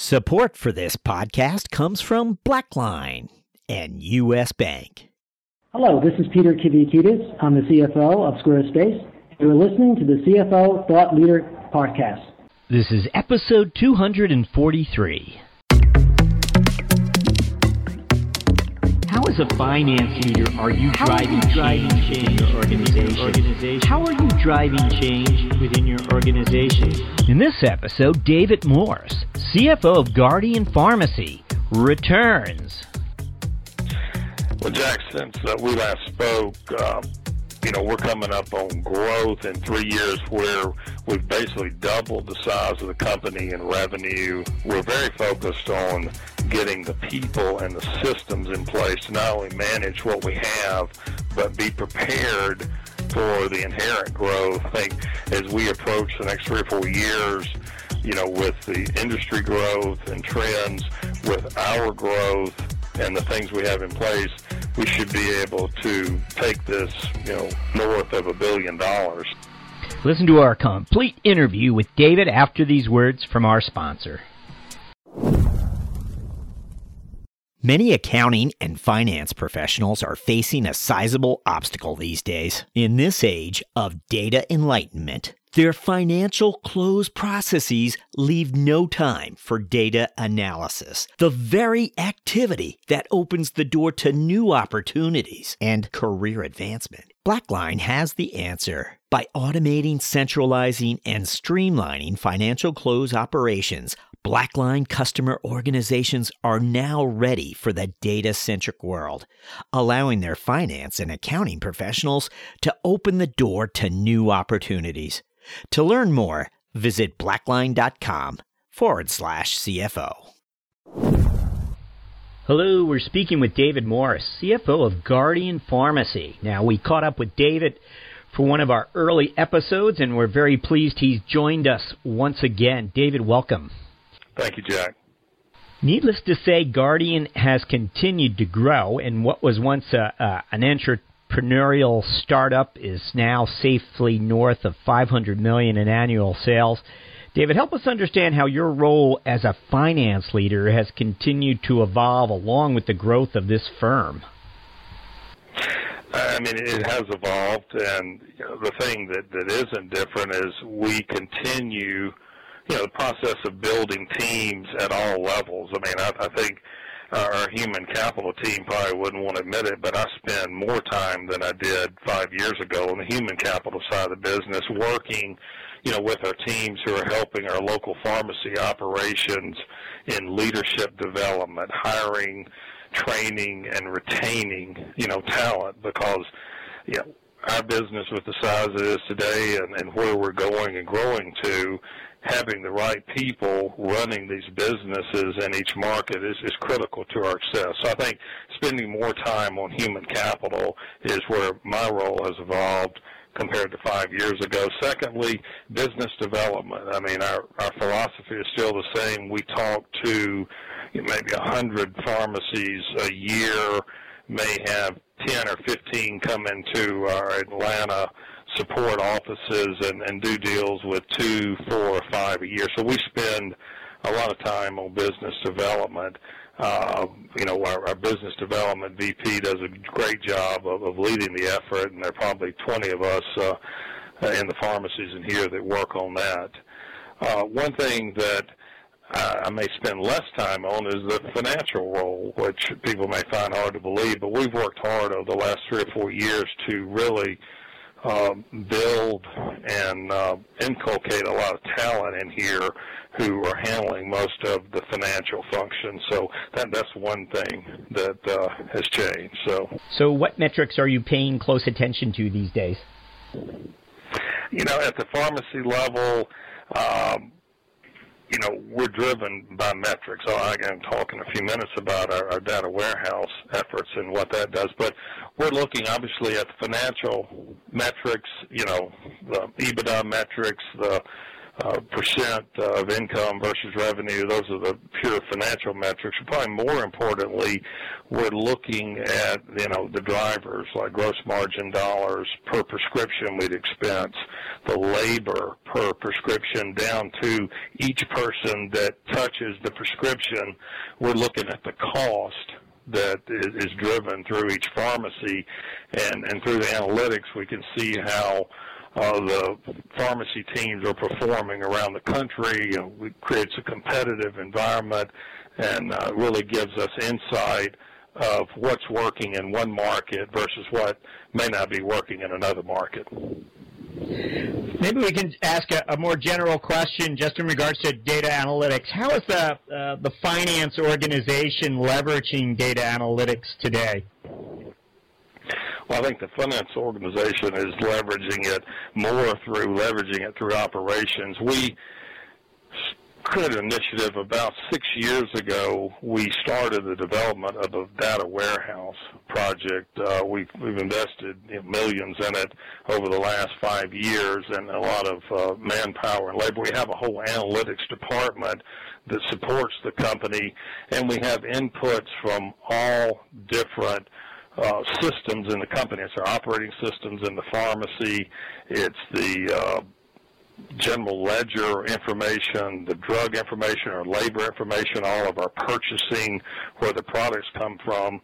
Support for this podcast comes from Blackline and U.S. Bank. Hello, this is Peter Kivitides. I'm the CFO of Squarespace. You're listening to the CFO Thought Leader Podcast. This is episode 243. As a finance leader, are you driving, driving change in your organization? organization? How are you driving change within your organization? In this episode, David Morris, CFO of Guardian Pharmacy, returns. Well, Jack, since uh, we last spoke, uh, you know, we're coming up on growth in three years where we've basically doubled the size of the company in revenue. We're very focused on getting the people and the systems in place to not only manage what we have, but be prepared for the inherent growth. I think as we approach the next three or four years, you know, with the industry growth and trends, with our growth and the things we have in place, we should be able to take this, you know, north of a billion dollars. Listen to our complete interview with David after these words from our sponsor. Many accounting and finance professionals are facing a sizable obstacle these days. In this age of data enlightenment, their financial close processes leave no time for data analysis, the very activity that opens the door to new opportunities and career advancement. Blackline has the answer. By automating, centralizing, and streamlining financial close operations, Blackline customer organizations are now ready for the data centric world, allowing their finance and accounting professionals to open the door to new opportunities. To learn more, visit blackline.com forward slash CFO. Hello, we're speaking with David Morris, CFO of Guardian Pharmacy. Now, we caught up with David for one of our early episodes, and we're very pleased he's joined us once again. David, welcome. Thank you, Jack. Needless to say, Guardian has continued to grow, and what was once a, uh, an entrepreneurial startup is now safely north of 500 million in annual sales. David, help us understand how your role as a finance leader has continued to evolve along with the growth of this firm. I mean, it has evolved, and you know, the thing that, that isn't different is we continue – you know, the process of building teams at all levels. I mean, I, I think uh, our human capital team probably wouldn't want to admit it, but I spend more time than I did five years ago on the human capital side of the business, working, you know, with our teams who are helping our local pharmacy operations in leadership development, hiring, training, and retaining, you know, talent because, you know, our business with the size it is today and, and where we're going and growing to, having the right people running these businesses in each market is, is critical to our success. So I think spending more time on human capital is where my role has evolved compared to five years ago. Secondly, business development. I mean, our, our philosophy is still the same. We talk to maybe a hundred pharmacies a year, may have 10 or 15 come into our Atlanta support offices and, and do deals with two, four, or five a year. So we spend a lot of time on business development. Uh, you know, our, our business development VP does a great job of, of leading the effort, and there are probably 20 of us uh, in the pharmacies in here that work on that. Uh, one thing that I may spend less time on is the financial role, which people may find hard to believe, but we've worked hard over the last three or four years to really uh, build and uh, inculcate a lot of talent in here who are handling most of the financial functions. So that that's one thing that uh, has changed. So, so what metrics are you paying close attention to these days? You know, at the pharmacy level. Um, you know, we're driven by metrics. So I can talk in a few minutes about our, our data warehouse efforts and what that does. But we're looking obviously at the financial metrics, you know, the EBITDA metrics, the uh, percent of income versus revenue. Those are the pure financial metrics. Probably more importantly, we're looking at you know the drivers like gross margin dollars per prescription we'd expense, the labor per prescription down to each person that touches the prescription. We're looking at the cost that is, driven through each pharmacy, and and through the analytics we can see how uh, the pharmacy teams are performing around the country. You know, it creates a competitive environment and uh, really gives us insight of what's working in one market versus what may not be working in another market. Maybe we can ask a, a, more general question just in regards to data analytics. How is the uh, the finance organization leveraging data analytics today? Well, I think the finance organization is leveraging it more through leveraging it through operations. We created an initiative about six years ago. We started the development of a data warehouse project. Uh, we've, we've invested millions in it over the last five years and a lot of uh, manpower and labor. We have a whole analytics department that supports the company, and we have inputs from all different uh, systems in the company. It's our operating systems in the pharmacy. It's the uh, general ledger information, the drug information, our labor information, all of our purchasing, where the products come from.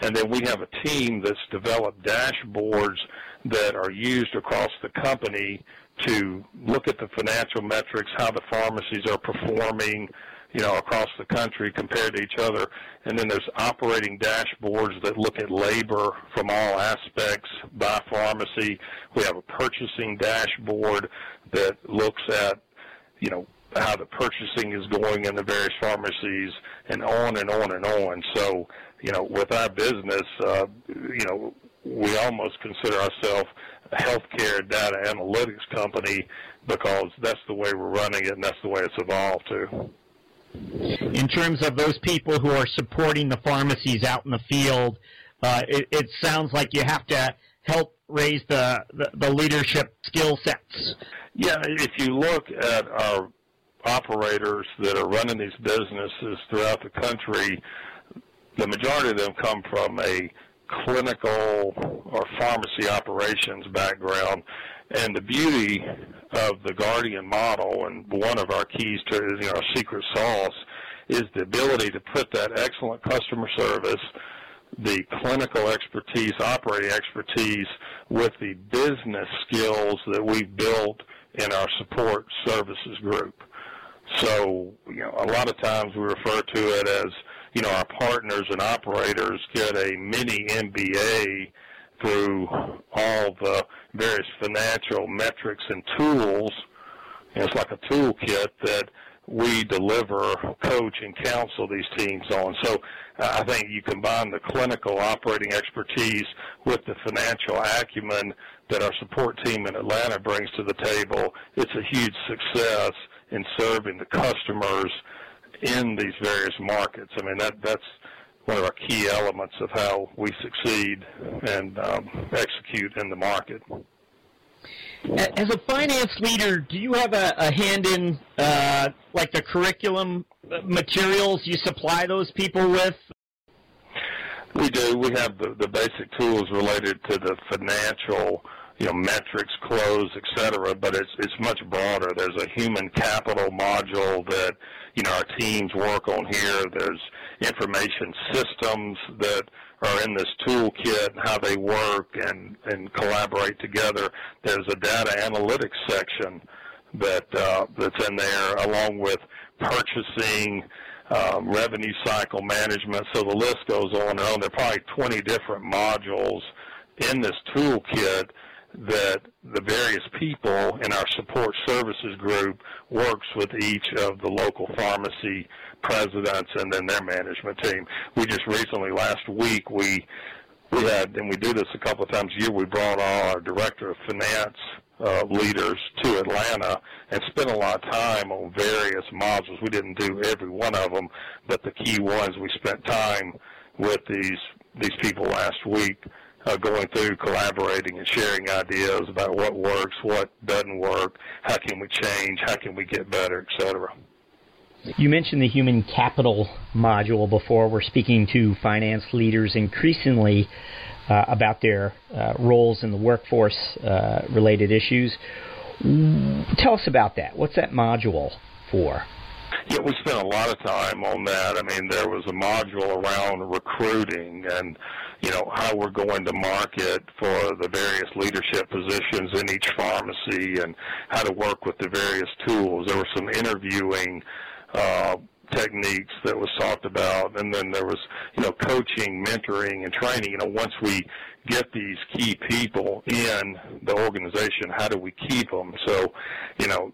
And then we have a team that's developed dashboards that are used across the company to look at the financial metrics, how the pharmacies are performing, you know, across the country compared to each other. And then there's operating dashboards that look at labor from all aspects by pharmacy. We have a purchasing dashboard that looks at, you know, how the purchasing is going in the various pharmacies and on and on and on. So, you know, with our business, uh, you know, we almost consider ourselves a healthcare data analytics company because that's the way we're running it and that's the way it's evolved to in terms of those people who are supporting the pharmacies out in the field, uh, it, it, sounds like you have to help raise the, the, the leadership skill sets. Yeah, if you look at our operators that are running these businesses throughout the country, the majority of them come from a clinical or pharmacy operations background. And the beauty of the Guardian model, and one of our keys to you know, our secret sauce, is the ability to put that excellent customer service, the clinical expertise, operating expertise, with the business skills that we've built in our support services group. So, you know, a lot of times we refer to it as, you know, our partners and operators get a mini MBA through all the various financial metrics and tools. And it's like a toolkit that we deliver, coach, and counsel these teams on. So I think you combine the clinical operating expertise with the financial acumen that our support team in Atlanta brings to the table. It's a huge success in serving the customers in these various markets. I mean, that that's one of our key elements of how we succeed and um, execute in the market. As a finance leader, do you have a, a hand in uh, like the curriculum materials you supply those people with? We do. We have the, the basic tools related to the financial, you know, metrics, close, et cetera, but it's it's much broader. There's a human capital module that you know our teams work on here. There's information systems that are in this toolkit, how they work and, and collaborate together. There's a data analytics section that uh, that's in there, along with purchasing, um, revenue cycle management. So the list goes on and on. There are probably 20 different modules in this toolkit that the various people in our support services group works with each of the local pharmacy presidents and then their management team. We just recently, last week, we we had, and we do this a couple of times a year, we brought all our director of finance uh, leaders to Atlanta and spent a lot of time on various modules. We didn't do every one of them, but the key ones we spent time with these these people last week uh, going through, collaborating, and sharing ideas about what works, what doesn't work, how can we change, how can we get better, etc. You mentioned the human capital module before. We're speaking to finance leaders increasingly uh, about their uh, roles in the workforce uh, related issues. Tell us about that. What's that module for? Yeah, we spent a lot of time on that. I mean, there was a module around recruiting and, you know, how we're going to market for the various leadership positions in each pharmacy and how to work with the various tools. There was some interviewing uh, techniques that was talked about, and then there was, you know, coaching, mentoring, and training. You know, once we get these key people in the organization, how do we keep them? So, you know,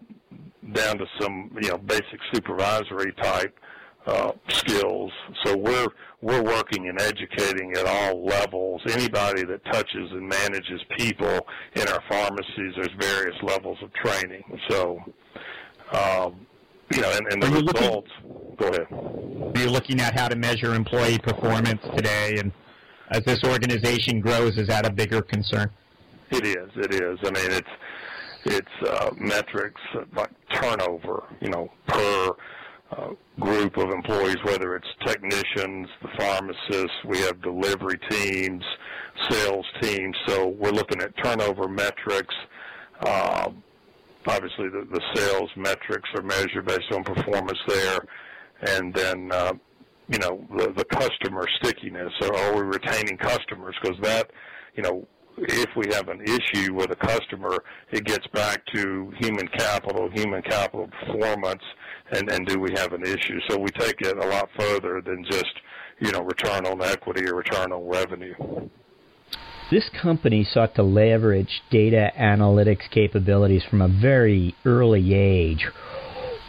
down to some, you know, basic supervisory type uh, skills. So we're we're working and educating at all levels. Anybody that touches and manages people in our pharmacies, there's various levels of training. So. Um, you know, and, and the results. Looking, go ahead. Are you looking at how to measure employee performance today, and as this organization grows, is that a bigger concern? It is. It is. I mean, it's it's uh, metrics like turnover, you know, per uh, group of employees, whether it's technicians, the pharmacists, we have delivery teams, sales teams. So we're looking at turnover metrics. Uh, obviously the, the sales metrics are measured based on performance there, and then uh, you know the, the customer stickiness. Or are we retaining customers? Because that, you know, if we have an issue with a customer, it gets back to human capital, human capital performance, and, and do we have an issue? So we take it a lot further than just, you know, return on equity or return on revenue. This company sought to leverage data analytics capabilities from a very early age.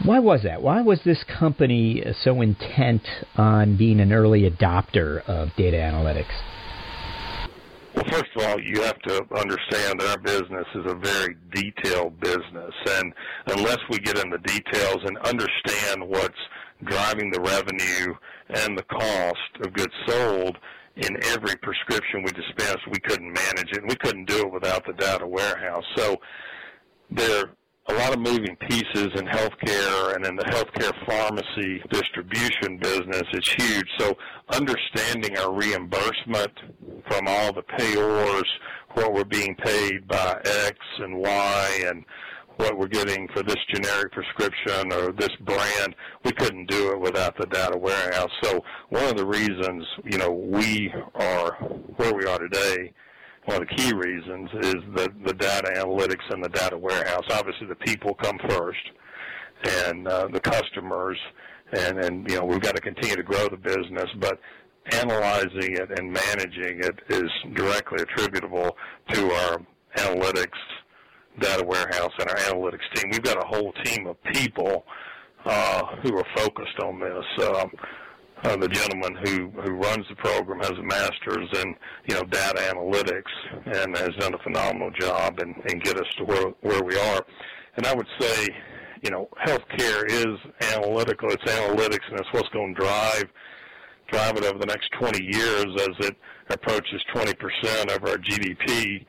Why was that? Why was this company so intent on being an early adopter of data analytics? First of all, you have to understand that our business is a very detailed business, and unless we get into details and understand what's driving the revenue and the cost of goods sold, in every prescription we dispense, we couldn't manage it, and we couldn't do it without the data warehouse. So there a lot of moving pieces in healthcare and in the healthcare pharmacy distribution business is huge. So understanding our reimbursement from all the payors, what we're being paid by X and Y, and what we're getting for this generic prescription or this brand. We couldn't do it without the data warehouse. So one of the reasons, you know, we are where we are today, one of the key reasons is the, the data analytics and the data warehouse. Obviously the people come first and uh, the customers and, and, you know, we've got to continue to grow the business, but analyzing it and managing it is directly attributable to our analytics data warehouse and our analytics team. We've got a whole team of people uh, who are focused on this. Um, uh, the gentleman who who runs the program has a master's in you know data analytics and has done a phenomenal job and and get us to where where we are. And I would say, you know, healthcare is analytical. It's analytics, and it's what's going to drive drive it over the next 20 years as it approaches 20% of our GDP.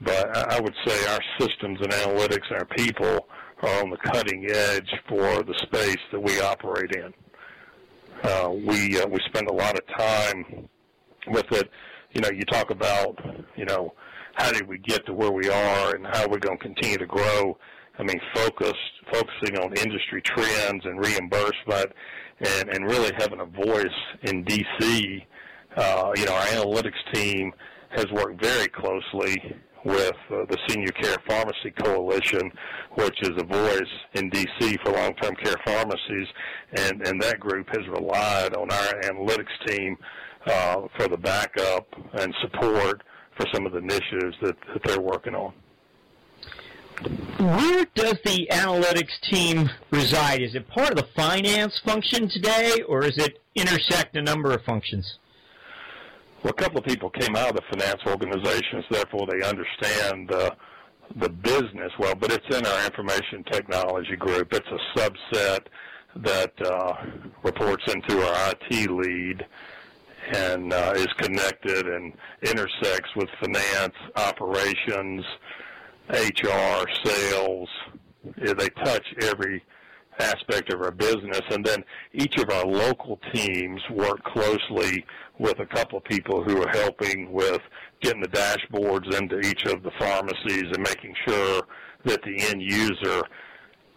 But I would say our systems and analytics and our people are on the cutting edge for the space that we operate in. Uh, we uh, we spend a lot of time with it. You know, you talk about you know how did we get to where we are and how we're going to continue to grow. I mean, focused focusing on industry trends and reimbursement, and and really having a voice in DC. Uh, you know, our analytics team has worked very closely with uh, the Senior Care Pharmacy Coalition, which is a voice in D.C. for long-term care pharmacies, and, and that group has relied on our analytics team uh, for the backup and support for some of the initiatives that, that they're working on. Where does the analytics team reside? Is it part of the finance function today, or is it intersect a number of functions? Well, a couple of people came out of the finance organizations, therefore they understand the the business well, but it's in our information technology group. It's a subset that uh, reports into our IT lead, and uh, is connected and intersects with finance, operations, HR, sales. They touch every aspect of our business. And then each of our local teams work closely with a couple of people who are helping with getting the dashboards into each of the pharmacies and making sure that the end user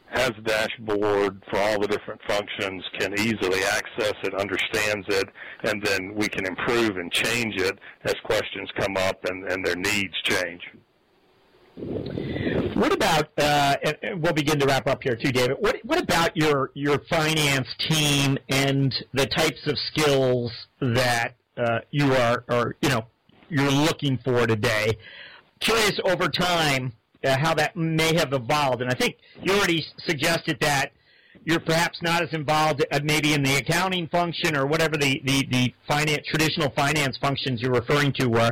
has a dashboard for all the different functions, can easily access it, understands it, and then we can improve and change it as questions come up and, and their needs change. What about? Uh, we'll begin to wrap up here too, David. What What about your your finance team and the types of skills that uh, you are, or you know, you're looking for today? Curious over time uh, how that may have evolved, and I think you already suggested that you're perhaps not as involved uh, maybe in the accounting function or whatever the the, the finance traditional finance functions you're referring to were,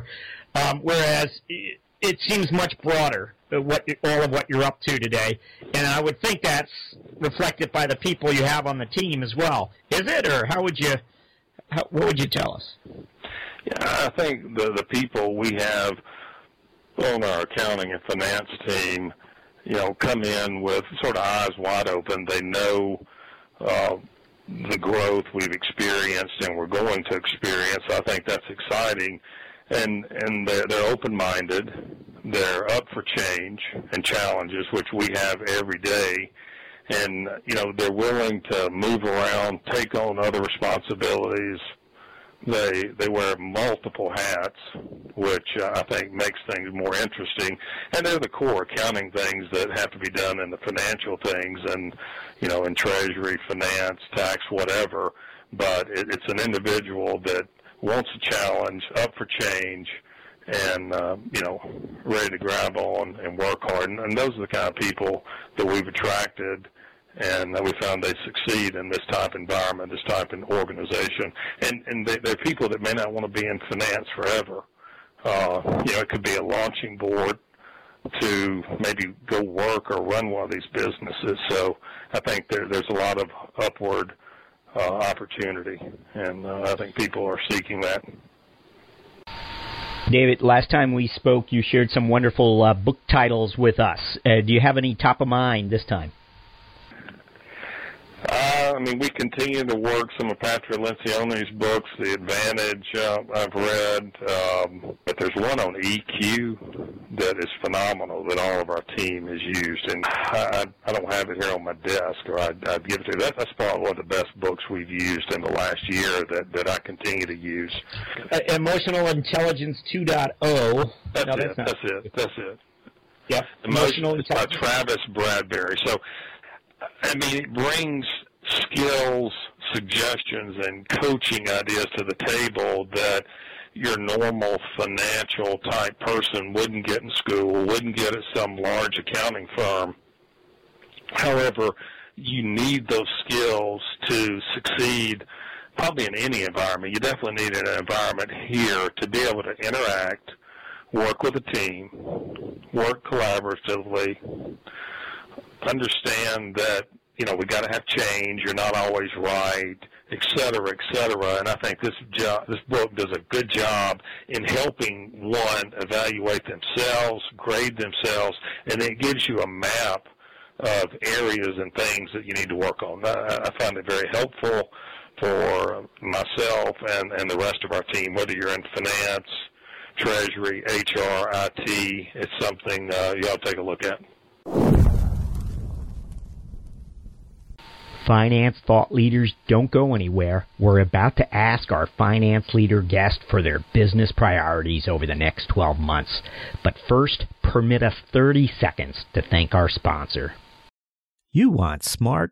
um, whereas it seems much broader what all of what you're up to today, and I would think that's reflected by the people you have on the team as well. Is it, or how would you? How, what would you tell us? Yeah, I think the the people we have on our accounting and finance team, you know, come in with sort of eyes wide open. They know uh, the growth we've experienced and we're going to experience. I think that's exciting and and they're, they're open-minded. They're up for change and challenges, which we have every day. And you know they're willing to move around, take on other responsibilities. They they wear multiple hats, which uh, I think makes things more interesting. And they're the core accounting things that have to be done in the financial things, and you know in treasury, finance, tax, whatever. But it, it's an individual that wants a challenge, up for change, and uh, you know, ready to grab on and work hard. And, and those are the kind of people that we've attracted, and that we found they succeed in this type of environment, this type of organization. And and they, they're people that may not want to be in finance forever. Uh, you know, it could be a launching board to maybe go work or run one of these businesses. So I think there, there's a lot of upward uh, opportunity, and uh, I think people are seeking that. David, last time we spoke, you shared some wonderful uh, book titles with us. Uh, do you have any top of mind this time? Uh, I mean, we continue to work some of Patrick Lencioni's books. The Advantage uh, I've read, um, but there's one on EQ that is phenomenal that all of our team has used, and I, I don't have it here on my desk, or I'd, I'd give it to you. That, that's probably one of the best books we've used in the last year that that I continue to use. Uh, Emotional Intelligence 2.0. That's no, it. That's, that's it. That's it. Yeah. Emotional, Emotional Intelligence. By Travis Bradberry. So I mean, it brings skills, suggestions, and coaching ideas to the table that your normal financial type person wouldn't get in school, wouldn't get at some large accounting firm. However, you need those skills to succeed probably in any environment. You definitely need an environment here to be able to interact, work with a team, work collaboratively, understand that you know we got to have change. You're not always right, et cetera, et cetera. And I think this job, this book does a good job in helping one evaluate themselves, grade themselves, and it gives you a map of areas and things that you need to work on. I, find it very helpful for myself and, and the rest of our team, whether you're in finance, treasury, HR, IT, it's something uh, you ought to take a look at. Finance thought leaders don't go anywhere. We're about to ask our finance leader guest for their business priorities over the next 12 months. But first, permit us 30 seconds to thank our sponsor. You want smart,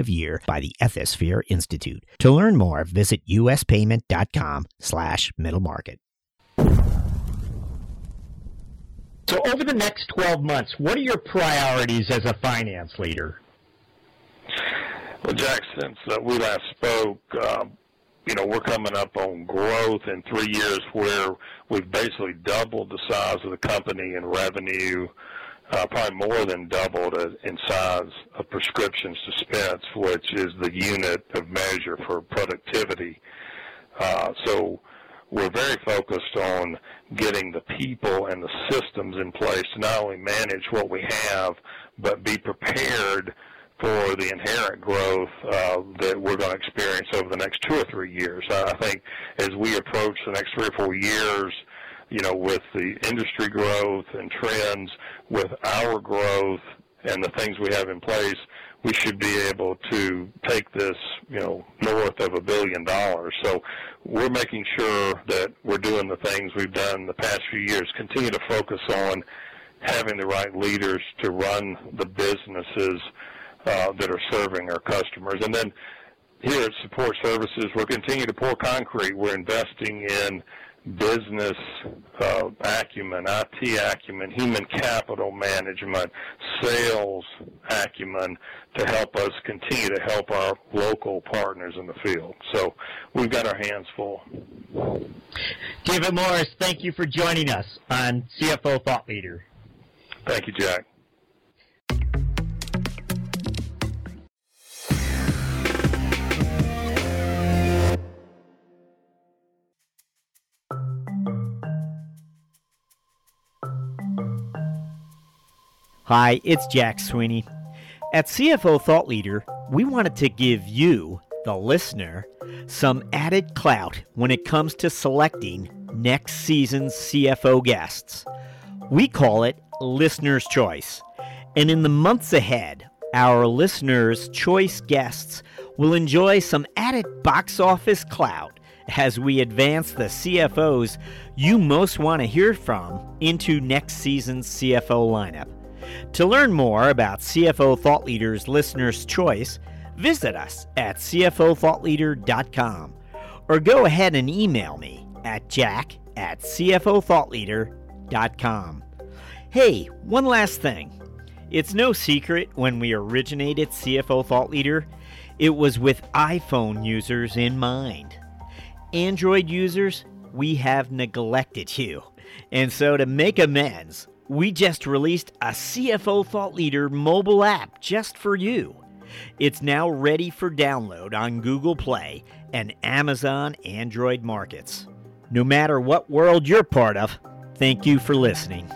consecutive year by the Ethisphere Institute. To learn more, visit uspayment.com slash middle market. So over the next 12 months, what are your priorities as a finance leader? Well, Jack, since uh, we last spoke, uh, you know, we're coming up on growth in three years where we've basically doubled the size of the company in revenue, uh, probably more than doubled in size of prescriptions dispensed, which is the unit of measure for productivity. Uh, so we're very focused on getting the people and the systems in place to not only manage what we have, but be prepared for the inherent growth uh, that we're going to experience over the next two or three years. I think as we approach the next three or four years, you know, with the industry growth and trends, with our growth and the things we have in place, we should be able to take this, you know, north of a billion dollars. So we're making sure that we're doing the things we've done the past few years, continue to focus on having the right leaders to run the businesses uh, that are serving our customers. And then here at Support Services, we're continuing to pour concrete. We're investing in business uh, acumen, IT acumen, human capital management, sales acumen to help us continue to help our local partners in the field. So we've got our hands full. David Morris, thank you for joining us on CFO Thought Leader. Thank you, Jack. Hi, it's Jack Sweeney. At CFO Thought Leader, we wanted to give you, the listener, some added clout when it comes to selecting next season's CFO guests. We call it Listener's Choice. And in the months ahead, our listeners' choice guests will enjoy some added box office clout as we advance the CFOs you most want to hear from into next season's CFO lineup. To learn more about CFO Thought Leader's Listener's Choice, visit us at CFOThoughtLeader.com or go ahead and email me at jack at CFOThoughtLeader.com. Hey, one last thing. It's no secret when we originated CFO Thought Leader, it was with iPhone users in mind. Android users, we have neglected you. And so to make amends, we just released a CFO Thought Leader mobile app just for you. It's now ready for download on Google Play and Amazon Android markets. No matter what world you're part of, thank you for listening.